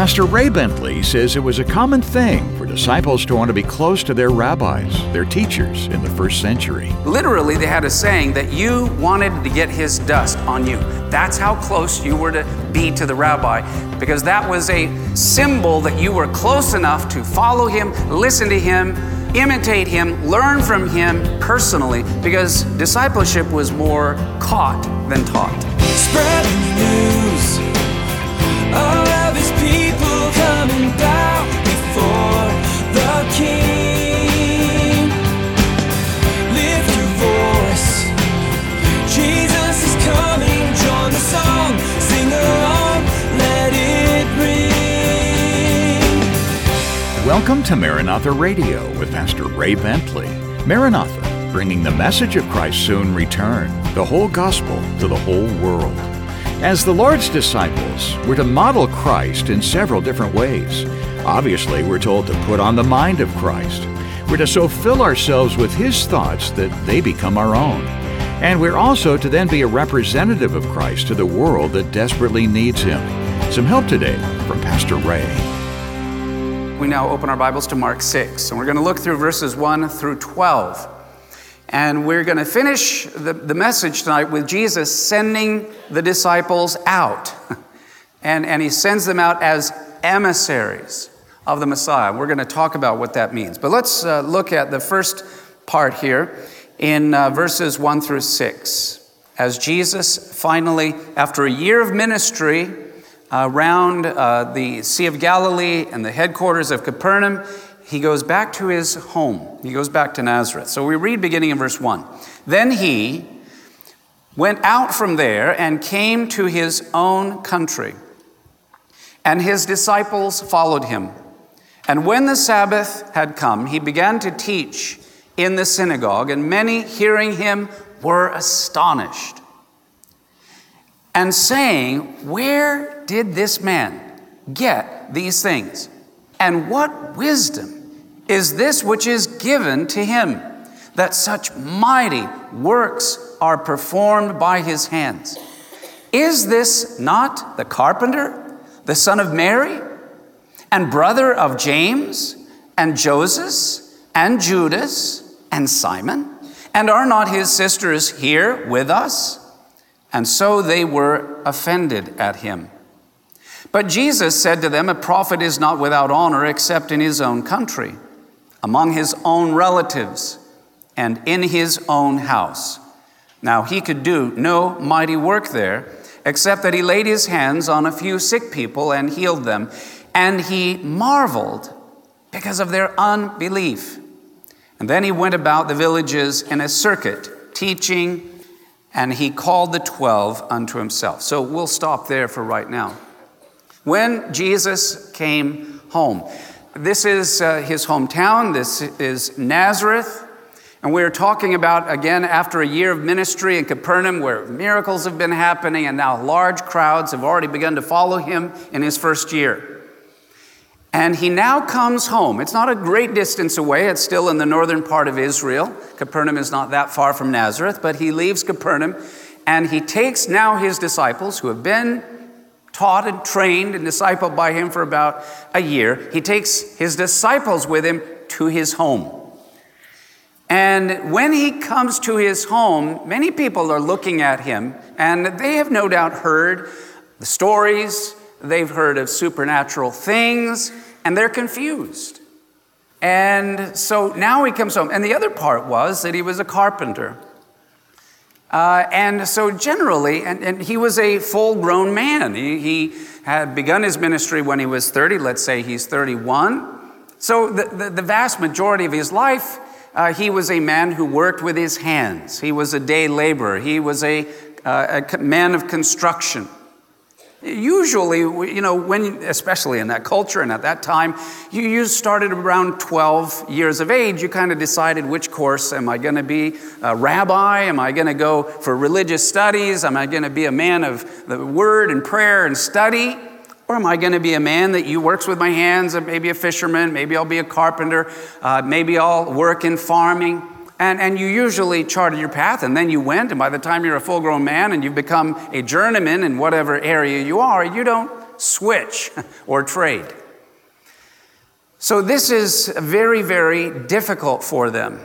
Pastor Ray Bentley says it was a common thing for disciples to want to be close to their rabbis, their teachers in the first century. Literally, they had a saying that you wanted to get his dust on you. That's how close you were to be to the rabbi, because that was a symbol that you were close enough to follow him, listen to him, imitate him, learn from him personally, because discipleship was more caught than taught. Spread the news. All Welcome to Maranatha Radio with Pastor Ray Bentley. Maranatha, bringing the message of Christ's soon return, the whole gospel to the whole world. As the Lord's disciples, we're to model Christ in several different ways. Obviously, we're told to put on the mind of Christ. We're to so fill ourselves with His thoughts that they become our own. And we're also to then be a representative of Christ to the world that desperately needs Him. Some help today from Pastor Ray. We now open our Bibles to Mark 6, and we're going to look through verses 1 through 12. And we're going to finish the, the message tonight with Jesus sending the disciples out. And, and he sends them out as emissaries of the Messiah. We're going to talk about what that means. But let's uh, look at the first part here in uh, verses 1 through 6. As Jesus finally, after a year of ministry, around uh, the Sea of Galilee and the headquarters of Capernaum, he goes back to his home. He goes back to Nazareth. So we read beginning in verse 1. Then he went out from there and came to his own country, and his disciples followed him. And when the Sabbath had come, he began to teach in the synagogue, and many hearing him were astonished and saying, Where did this man get these things? And what wisdom is this which is given to him, that such mighty works are performed by his hands? Is this not the carpenter, the son of Mary, and brother of James, and Joseph, and Judas, and Simon? And are not his sisters here with us? And so they were offended at him. But Jesus said to them, A prophet is not without honor except in his own country, among his own relatives, and in his own house. Now he could do no mighty work there, except that he laid his hands on a few sick people and healed them. And he marveled because of their unbelief. And then he went about the villages in a circuit, teaching and he called the twelve unto himself. So we'll stop there for right now. When Jesus came home, this is uh, his hometown, this is Nazareth. And we're talking about, again, after a year of ministry in Capernaum where miracles have been happening and now large crowds have already begun to follow him in his first year. And he now comes home. It's not a great distance away, it's still in the northern part of Israel. Capernaum is not that far from Nazareth, but he leaves Capernaum and he takes now his disciples who have been taught and trained and discipled by him for about a year. He takes his disciples with him to his home. And when he comes to his home, many people are looking at him and they have no doubt heard the stories, they've heard of supernatural things, and they're confused. And so now he comes home. And the other part was that he was a carpenter. Uh, and so generally, and, and he was a full grown man. He, he, had begun his ministry when he was 30, let's say he's 31. So the, the, the vast majority of his life, uh, he was a man who worked with his hands. He was a day laborer. He was a, uh, a man of construction. Usually, you know, when, especially in that culture and at that time, you, you started around 12 years of age. You kind of decided which course am I going to be a rabbi? Am I going to go for religious studies? Am I going to be a man of the word and prayer and study? Or am I going to be a man that you works with my hands, maybe a fisherman, maybe I'll be a carpenter, uh, maybe I'll work in farming? And, and you usually charted your path, and then you went, and by the time you're a full grown man and you've become a journeyman in whatever area you are, you don't switch or trade. So this is very, very difficult for them.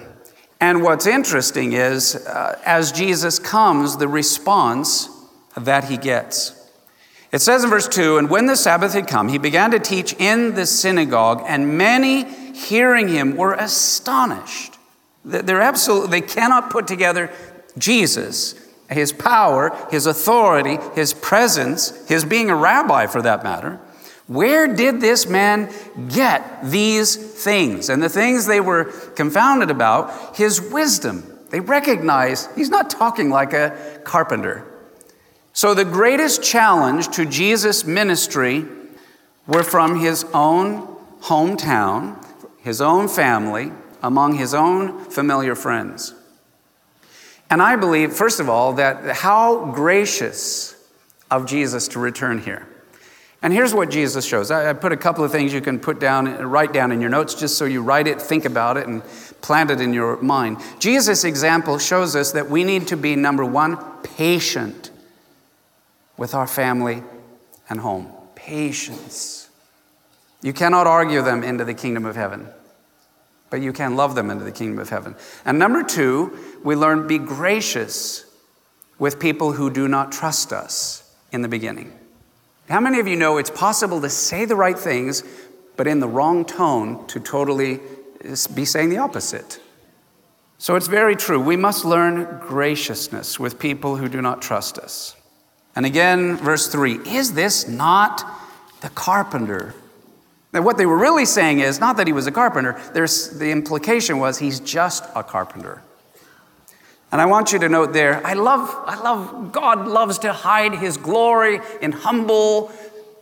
And what's interesting is, uh, as Jesus comes, the response that he gets. It says in verse 2 And when the Sabbath had come, he began to teach in the synagogue, and many hearing him were astonished. They're absolutely, they cannot put together Jesus, his power, his authority, his presence, his being a rabbi for that matter. Where did this man get these things? And the things they were confounded about, his wisdom. They recognize he's not talking like a carpenter. So the greatest challenge to Jesus' ministry were from his own hometown, his own family, among his own familiar friends. And I believe, first of all, that how gracious of Jesus to return here. And here's what Jesus shows. I, put a couple of things you can put down, write down in your notes, just so you write it, think about it, and plant it in your mind. Jesus' example shows us that we need to be, number one, patient with our family and home. Patience. You cannot argue them into the kingdom of heaven, but you can love them into the kingdom of heaven. And number two, we learn be gracious with people who do not trust us in the beginning. How many of you know it's possible to say the right things, but in the wrong tone to totally uh, be saying the opposite? So it's very true. We must learn graciousness with people who do not trust us. And again, verse 3 Is this not the carpenter? Now, what they were really saying is not that he was a carpenter, There's, the implication was he's just a carpenter. And I want you to note there, I love, I love, God loves to hide his glory in humble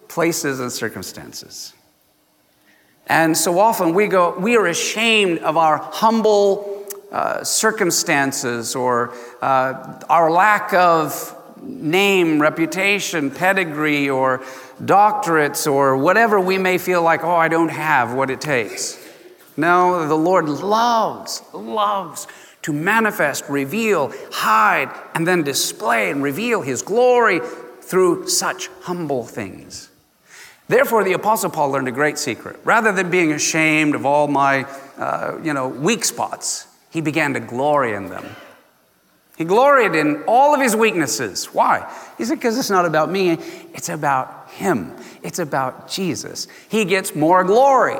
places and circumstances. And so often we go, we are ashamed of our humble uh, circumstances or uh, our lack of name, reputation, pedigree, or doctorates, or whatever we may feel like, oh, I don't have what it takes. No, the Lord loves, loves to manifest, reveal, hide, and then display and reveal His glory through such humble things. Therefore, the Apostle Paul learned a great secret. Rather than being ashamed of all my, uh, you know, weak spots, he began to glory in them. He gloried in all of his weaknesses. Why? He said, because it's not about me, it's about him. It's about Jesus. He gets more glory.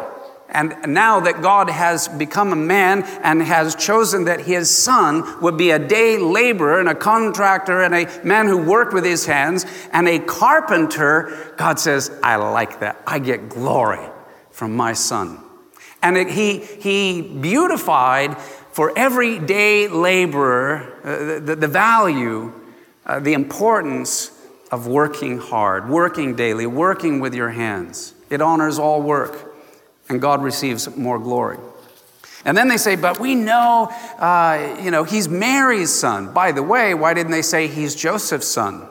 And now that God has become a man and has chosen that his son would be a day laborer and a contractor and a man who worked with his hands and a carpenter, God says, I like that. I get glory from my son. And it, he, he beautified for everyday laborer, uh, the, the, value, uh, the importance of working hard, working daily, working with your hands. It honors all work, and God receives more glory. And then they say, but we know, uh, you know, he's Mary's son. By the way, why didn't they say he's Joseph's son?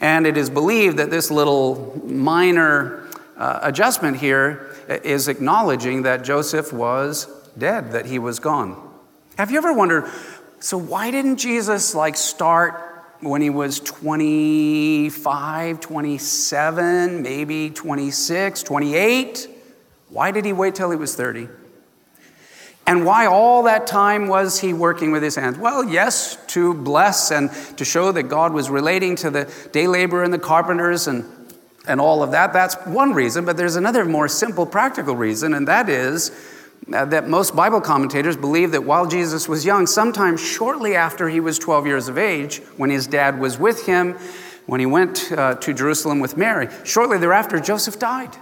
And it is believed that this little minor uh, adjustment here is acknowledging that Joseph was dead, that he was gone. Have you ever wondered, so why didn't Jesus like start when he was 25, 27, maybe 26, 28? Why did he wait till he was 30? And why all that time was he working with his hands? Well, yes, to bless and to show that God was relating to the day laborer and the carpenters and, and all of that. That's one reason, but there's another more simple, practical reason, and that is that most Bible commentators believe that while Jesus was young, sometime shortly after he was 12 years of age, when his dad was with him, when he went uh, to Jerusalem with Mary, shortly thereafter, Joseph died.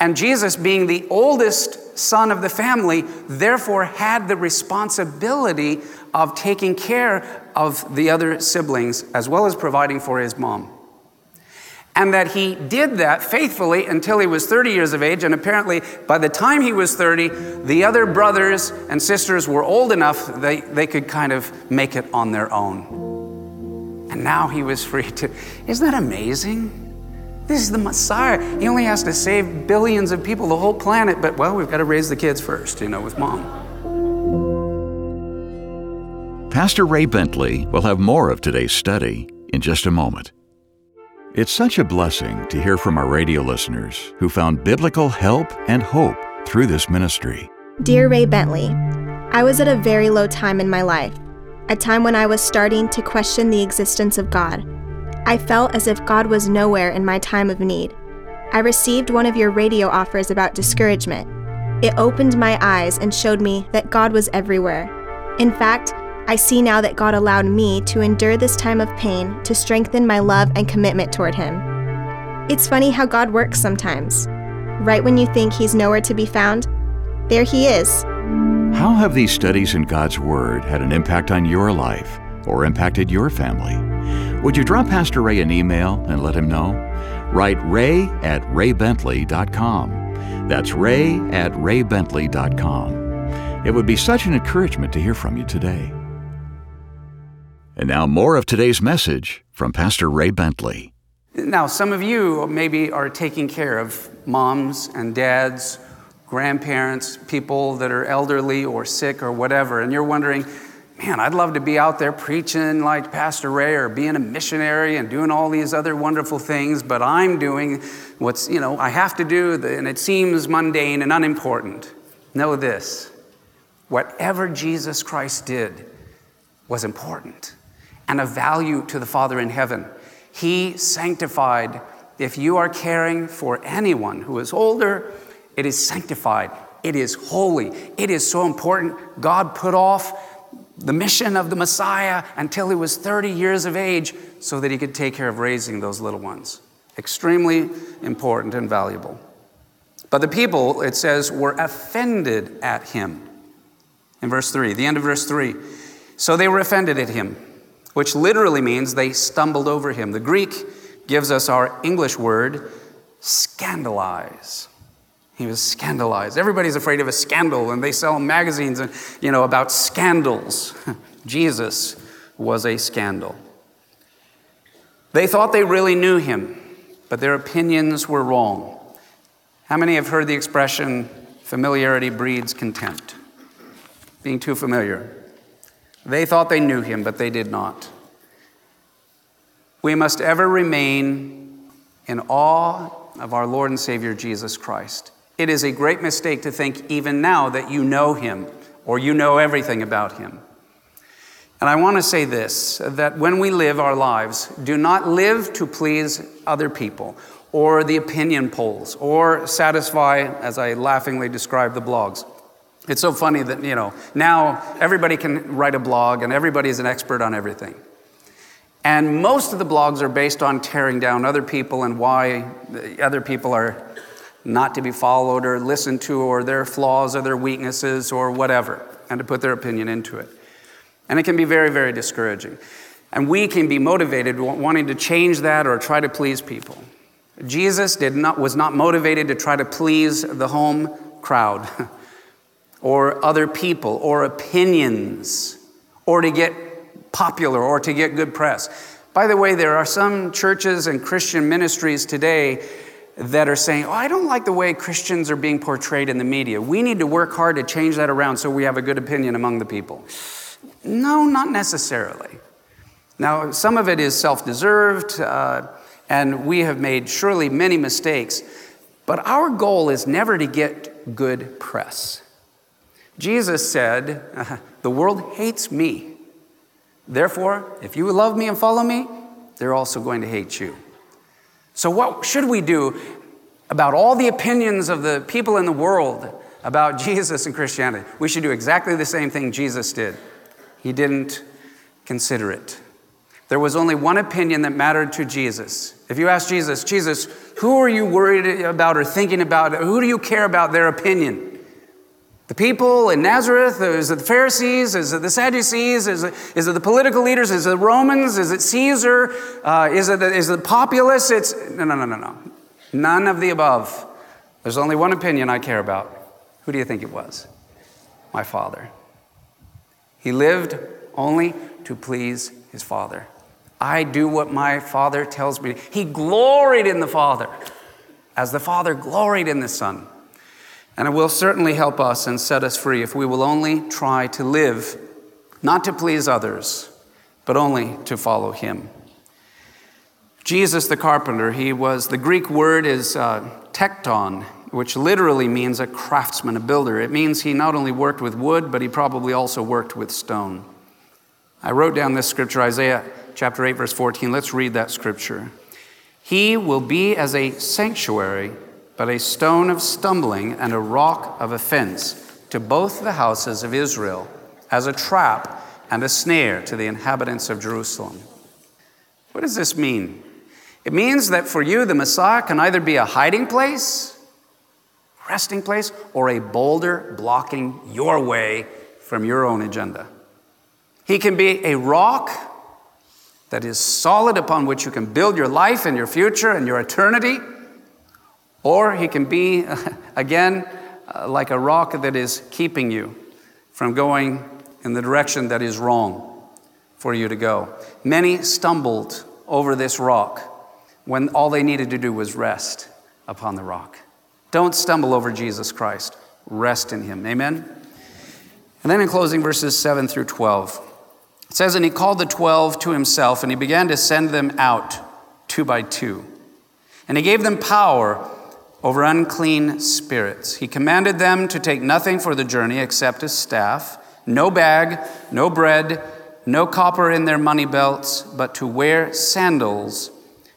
And Jesus, being the oldest son of the family, therefore had the responsibility of taking care of the other siblings as well as providing for his mom and that he did that faithfully until he was 30 years of age. And apparently, by the time he was 30, the other brothers and sisters were old enough they, they could kind of make it on their own. And now he was free to. Isn't that amazing? This is the Messiah. He only has to save billions of people, the whole planet, but well, we've got to raise the kids first, you know, with mom. Pastor Ray Bentley will have more of today's study in just a moment. It's such a blessing to hear from our radio listeners who found biblical help and hope through this ministry. Dear Ray Bentley, I was at a very low time in my life, a time when I was starting to question the existence of God. I felt as if God was nowhere in my time of need. I received one of your radio offers about discouragement. It opened my eyes and showed me that God was everywhere. In fact, I see now that God allowed me to endure this time of pain to strengthen my love and commitment toward Him. It's funny how God works sometimes. Right when you think He's nowhere to be found, there He is. How have these studies in God's Word had an impact on your life or impacted your family? Would you drop Pastor Ray an email and let him know? Write ray at raybentley.com. That's ray at raybentley.com. It would be such an encouragement to hear from you today. And now, more of today's message from Pastor Ray Bentley. Now, some of you maybe are taking care of moms and dads, grandparents, people that are elderly or sick or whatever, and you're wondering, man, I'd love to be out there preaching like Pastor Ray or being a missionary and doing all these other wonderful things, but I'm doing what's, you know, I have to do, and it seems mundane and unimportant. Know this whatever Jesus Christ did was important and of value to the Father in heaven. He sanctified. If you are caring for anyone who is older, it is sanctified. It is holy. It is so important. God put off the mission of the Messiah until he was 30 years of age so that he could take care of raising those little ones. Extremely important and valuable. But the people, it says, were offended at him. In verse 3, the end of verse 3. So they were offended at him which literally means they stumbled over him. The Greek gives us our English word, scandalize. He was scandalized. Everybody's afraid of a scandal, and they sell magazines, and, you know, about scandals. Jesus was a scandal. They thought they really knew him, but their opinions were wrong. How many have heard the expression, familiarity breeds contempt? Being too familiar. They thought they knew him, but they did not. We must ever remain in awe of our Lord and Savior Jesus Christ. It is a great mistake to think, even now, that you know him or you know everything about him. And I want to say this that when we live our lives, do not live to please other people or the opinion polls or satisfy, as I laughingly describe the blogs. It's so funny that, you know, now everybody can write a blog and everybody is an expert on everything. And most of the blogs are based on tearing down other people and why other people are not to be followed or listened to or their flaws or their weaknesses or whatever, and to put their opinion into it. And it can be very, very discouraging. And we can be motivated wanting to change that or try to please people. Jesus did not, was not motivated to try to please the home crowd. or other people or opinions or to get popular or to get good press. By the way, there are some churches and Christian ministries today that are saying, Oh, I don't like the way Christians are being portrayed in the media. We need to work hard to change that around so we have a good opinion among the people. No, not necessarily. Now, some of it is self deserved, uh, and we have made surely many mistakes, but our goal is never to get good press. Jesus said, The world hates me. Therefore, if you love me and follow me, they're also going to hate you. So, what should we do about all the opinions of the people in the world about Jesus and Christianity? We should do exactly the same thing Jesus did. He didn't consider it. There was only one opinion that mattered to Jesus. If you ask Jesus, Jesus, who are you worried about or thinking about? Who do you care about their opinion? The people in Nazareth? Is it the Pharisees? Is it the Sadducees? Is it, is it the political leaders? Is it the Romans? Is it Caesar? Uh, is, it the, is it the populace? It's no, no, no, no, no. None of the above. There's only one opinion I care about. Who do you think it was? My father. He lived only to please his father. I do what my father tells me. He gloried in the father as the father gloried in the son. And it will certainly help us and set us free if we will only try to live, not to please others, but only to follow Him. Jesus the carpenter, he was, the Greek word is uh, tekton, which literally means a craftsman, a builder. It means he not only worked with wood, but he probably also worked with stone. I wrote down this scripture, Isaiah chapter 8, verse 14. Let's read that scripture. He will be as a sanctuary, but a stone of stumbling and a rock of offense to both the houses of Israel, as a trap and a snare to the inhabitants of Jerusalem. What does this mean? It means that for you, the Messiah can either be a hiding place, resting place, or a boulder blocking your way from your own agenda. He can be a rock that is solid upon which you can build your life and your future and your eternity, or he can be, again, uh, like a rock that is keeping you from going in the direction that is wrong for you to go. Many stumbled over this rock when all they needed to do was rest upon the rock. Don't stumble over Jesus Christ, rest in him. Amen? And then in closing, verses 7 through 12. It says, And he called the twelve to himself, and he began to send them out two by two. And he gave them power over unclean spirits. He commanded them to take nothing for the journey except a staff, no bag, no bread, no copper in their money belts, but to wear sandals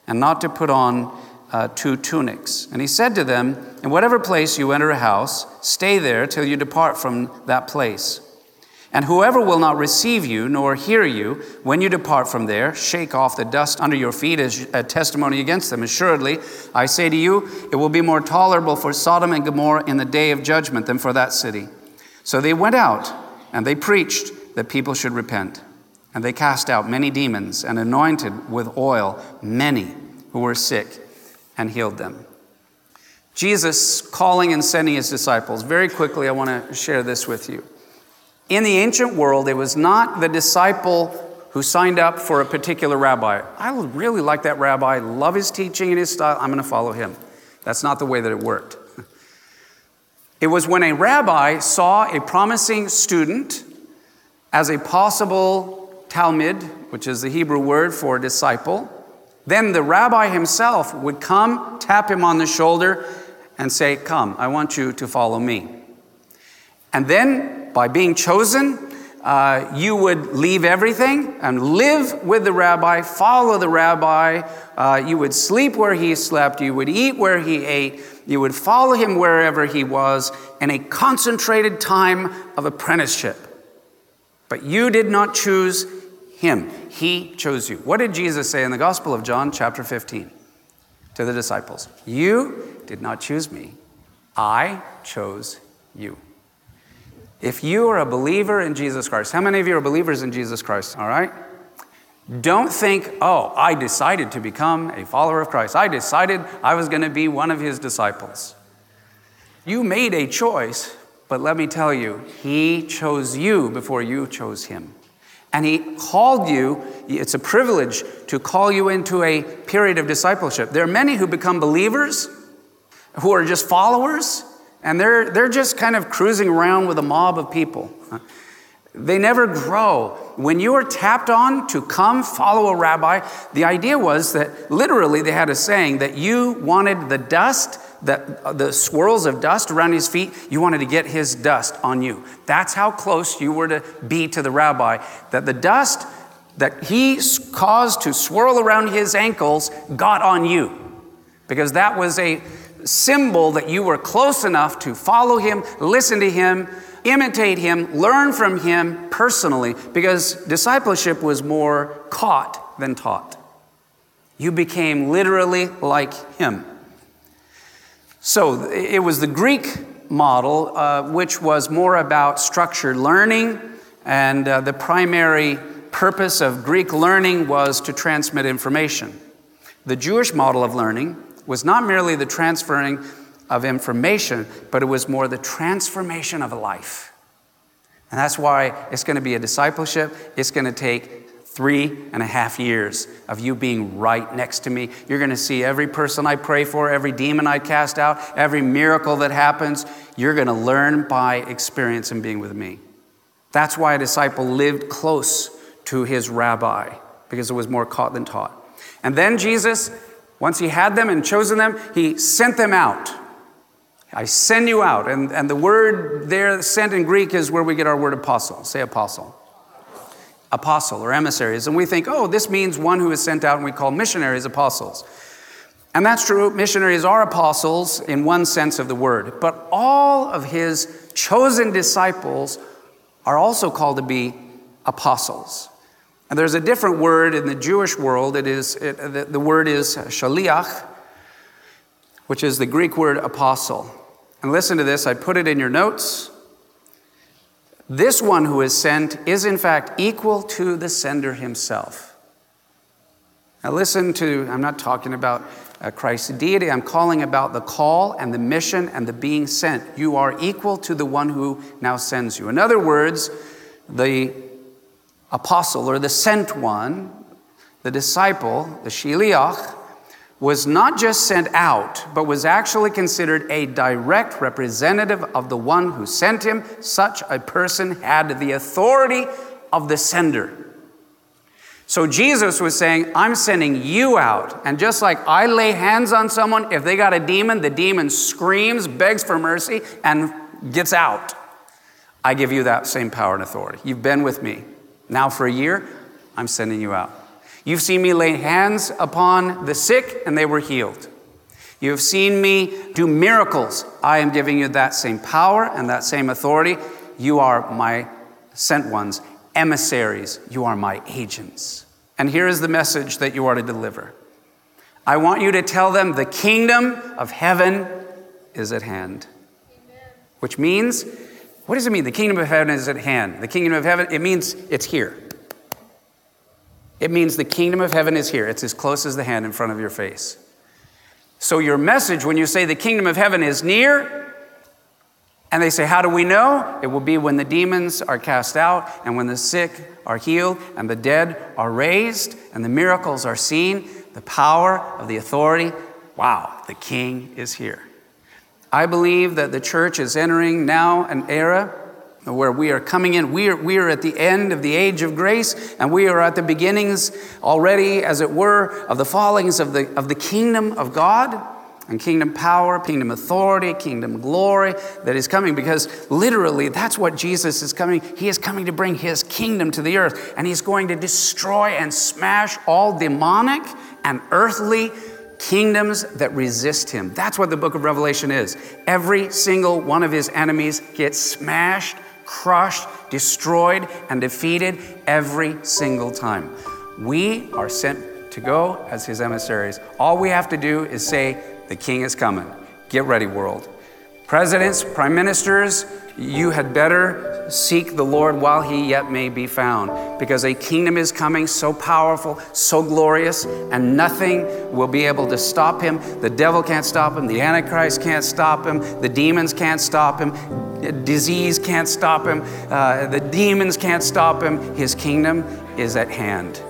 and not to put on uh, two tunics. And he said to them, In whatever place you enter a house, stay there till you depart from that place. And whoever will not receive you nor hear you when you depart from there, shake off the dust under your feet as a testimony against them. Assuredly, I say to you, it will be more tolerable for Sodom and Gomorrah in the day of judgment than for that city. So they went out and they preached that people should repent. And they cast out many demons and anointed with oil many who were sick and healed them. Jesus calling and sending his disciples. Very quickly, I want to share this with you. In the ancient world, it was not the disciple who signed up for a particular rabbi. I really like that rabbi, love his teaching and his style, I'm going to follow him. That's not the way that it worked. It was when a rabbi saw a promising student as a possible talmid, which is the Hebrew word for disciple, then the rabbi himself would come, tap him on the shoulder, and say, Come, I want you to follow me. And then by being chosen, uh, you would leave everything and live with the rabbi, follow the rabbi. Uh, you would sleep where he slept. You would eat where he ate. You would follow him wherever he was in a concentrated time of apprenticeship. But you did not choose him, he chose you. What did Jesus say in the Gospel of John, chapter 15, to the disciples? You did not choose me, I chose you. If you are a believer in Jesus Christ, how many of you are believers in Jesus Christ? All right? Don't think, oh, I decided to become a follower of Christ. I decided I was going to be one of his disciples. You made a choice, but let me tell you, he chose you before you chose him. And he called you, it's a privilege to call you into a period of discipleship. There are many who become believers, who are just followers, and they're, they're just kind of cruising around with a mob of people. They never grow. When you are tapped on to come follow a rabbi, the idea was that literally they had a saying that you wanted the dust, that uh, the swirls of dust around his feet, you wanted to get his dust on you. That's how close you were to be to the rabbi. That the dust that he caused to swirl around his ankles got on you. Because that was a symbol that you were close enough to follow him, listen to him, imitate him, learn from him personally, because discipleship was more caught than taught. You became literally like him. So it was the Greek model, uh, which was more about structured learning, and uh, the primary purpose of Greek learning was to transmit information. The Jewish model of learning was not merely the transferring of information, but it was more the transformation of a life. And that's why it's going to be a discipleship. It's going to take three and a half years of you being right next to me. You're going to see every person I pray for, every demon I cast out, every miracle that happens. You're going to learn by experience and being with me. That's why a disciple lived close to his rabbi, because it was more caught than taught. And then Jesus, once he had them and chosen them, he sent them out. I send you out. And, and the word there, sent in Greek, is where we get our word apostle. Say apostle. Apostle or emissaries. And we think, oh, this means one who is sent out, and we call missionaries apostles. And that's true. Missionaries are apostles in one sense of the word. But all of his chosen disciples are also called to be apostles. And there's a different word in the Jewish world. It is, it, the, the word is shaliach, which is the Greek word apostle. And listen to this, I put it in your notes. This one who is sent is, in fact, equal to the sender himself. Now, listen to, I'm not talking about uh, Christ's deity, I'm calling about the call and the mission and the being sent. You are equal to the one who now sends you. In other words, the apostle or the sent one, the disciple, the shaliach, was not just sent out, but was actually considered a direct representative of the one who sent him. Such a person had the authority of the sender. So Jesus was saying, I'm sending you out. And just like I lay hands on someone, if they got a demon, the demon screams, begs for mercy, and gets out. I give you that same power and authority. You've been with me. Now, for a year, I'm sending you out. You've seen me lay hands upon the sick and they were healed. You have seen me do miracles. I am giving you that same power and that same authority. You are my sent ones, emissaries. You are my agents. And here is the message that you are to deliver I want you to tell them the kingdom of heaven is at hand. Amen. Which means, what does it mean? The kingdom of heaven is at hand. The kingdom of heaven, it means it's here. It means the kingdom of heaven is here. It's as close as the hand in front of your face. So, your message when you say the kingdom of heaven is near, and they say, How do we know? It will be when the demons are cast out, and when the sick are healed, and the dead are raised, and the miracles are seen, the power of the authority. Wow, the king is here. I believe that the church is entering now an era where we are coming in. We are, we are at the end of the age of grace, and we are at the beginnings already, as it were, of the fallings of the, of the kingdom of God and kingdom power, kingdom authority, kingdom glory that is coming because literally that's what Jesus is coming. He is coming to bring his kingdom to the earth, and he's going to destroy and smash all demonic and earthly kingdoms that resist him. That's what the book of Revelation is. Every single one of his enemies gets smashed crushed, destroyed, and defeated every single time. We are sent to go as his emissaries. All we have to do is say, The king is coming. Get ready, world. Presidents, prime ministers, you had better seek the Lord while he yet may be found, because a kingdom is coming so powerful, so glorious, and nothing will be able to stop him. The devil can't stop him, the Antichrist can't stop him, the demons can't stop him, disease can't stop him, uh, the demons can't stop him. His kingdom is at hand.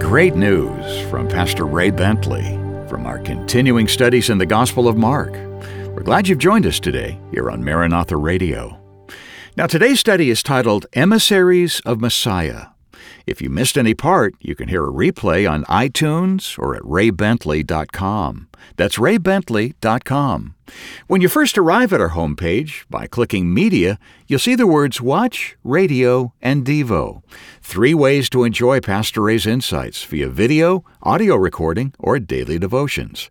Great news from Pastor Ray Bentley from our continuing studies in the Gospel of Mark. We're glad you've joined us today here on Maranatha Radio. Now, today's study is titled Emissaries of Messiah. If you missed any part, you can hear a replay on iTunes or at raybentley.com. That's raybentley.com. When you first arrive at our homepage, by clicking Media, you'll see the words Watch, Radio, and Devo. Three ways to enjoy Pastor Ray's insights via video, audio recording, or daily devotions.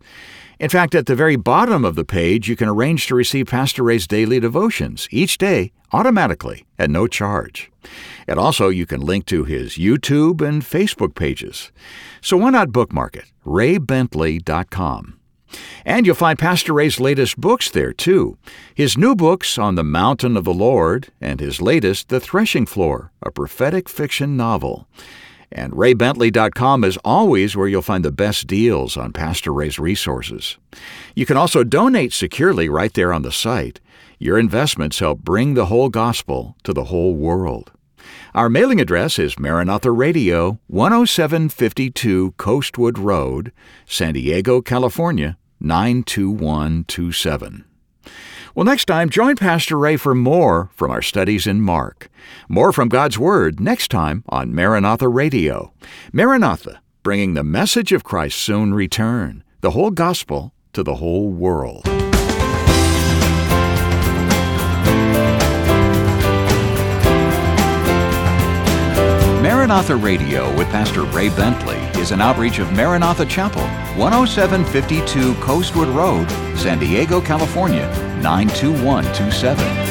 In fact, at the very bottom of the page, you can arrange to receive Pastor Ray's daily devotions each day automatically at no charge. And also, you can link to his YouTube and Facebook pages. So why not bookmark it? raybentley.com. And you'll find Pastor Ray's latest books there, too. His new books, On the Mountain of the Lord, and his latest, The Threshing Floor, a prophetic fiction novel. And raybentley.com is always where you'll find the best deals on Pastor Ray's resources. You can also donate securely right there on the site. Your investments help bring the whole gospel to the whole world. Our mailing address is Maranatha Radio, 10752 Coastwood Road, San Diego, California, 92127. Well, next time, join Pastor Ray for more from our studies in Mark. More from God's Word next time on Maranatha Radio. Maranatha, bringing the message of Christ's soon return, the whole gospel to the whole world. Maranatha Radio with Pastor Ray Bentley is an outreach of Maranatha Chapel, 10752 Coastwood Road, San Diego, California, 92127.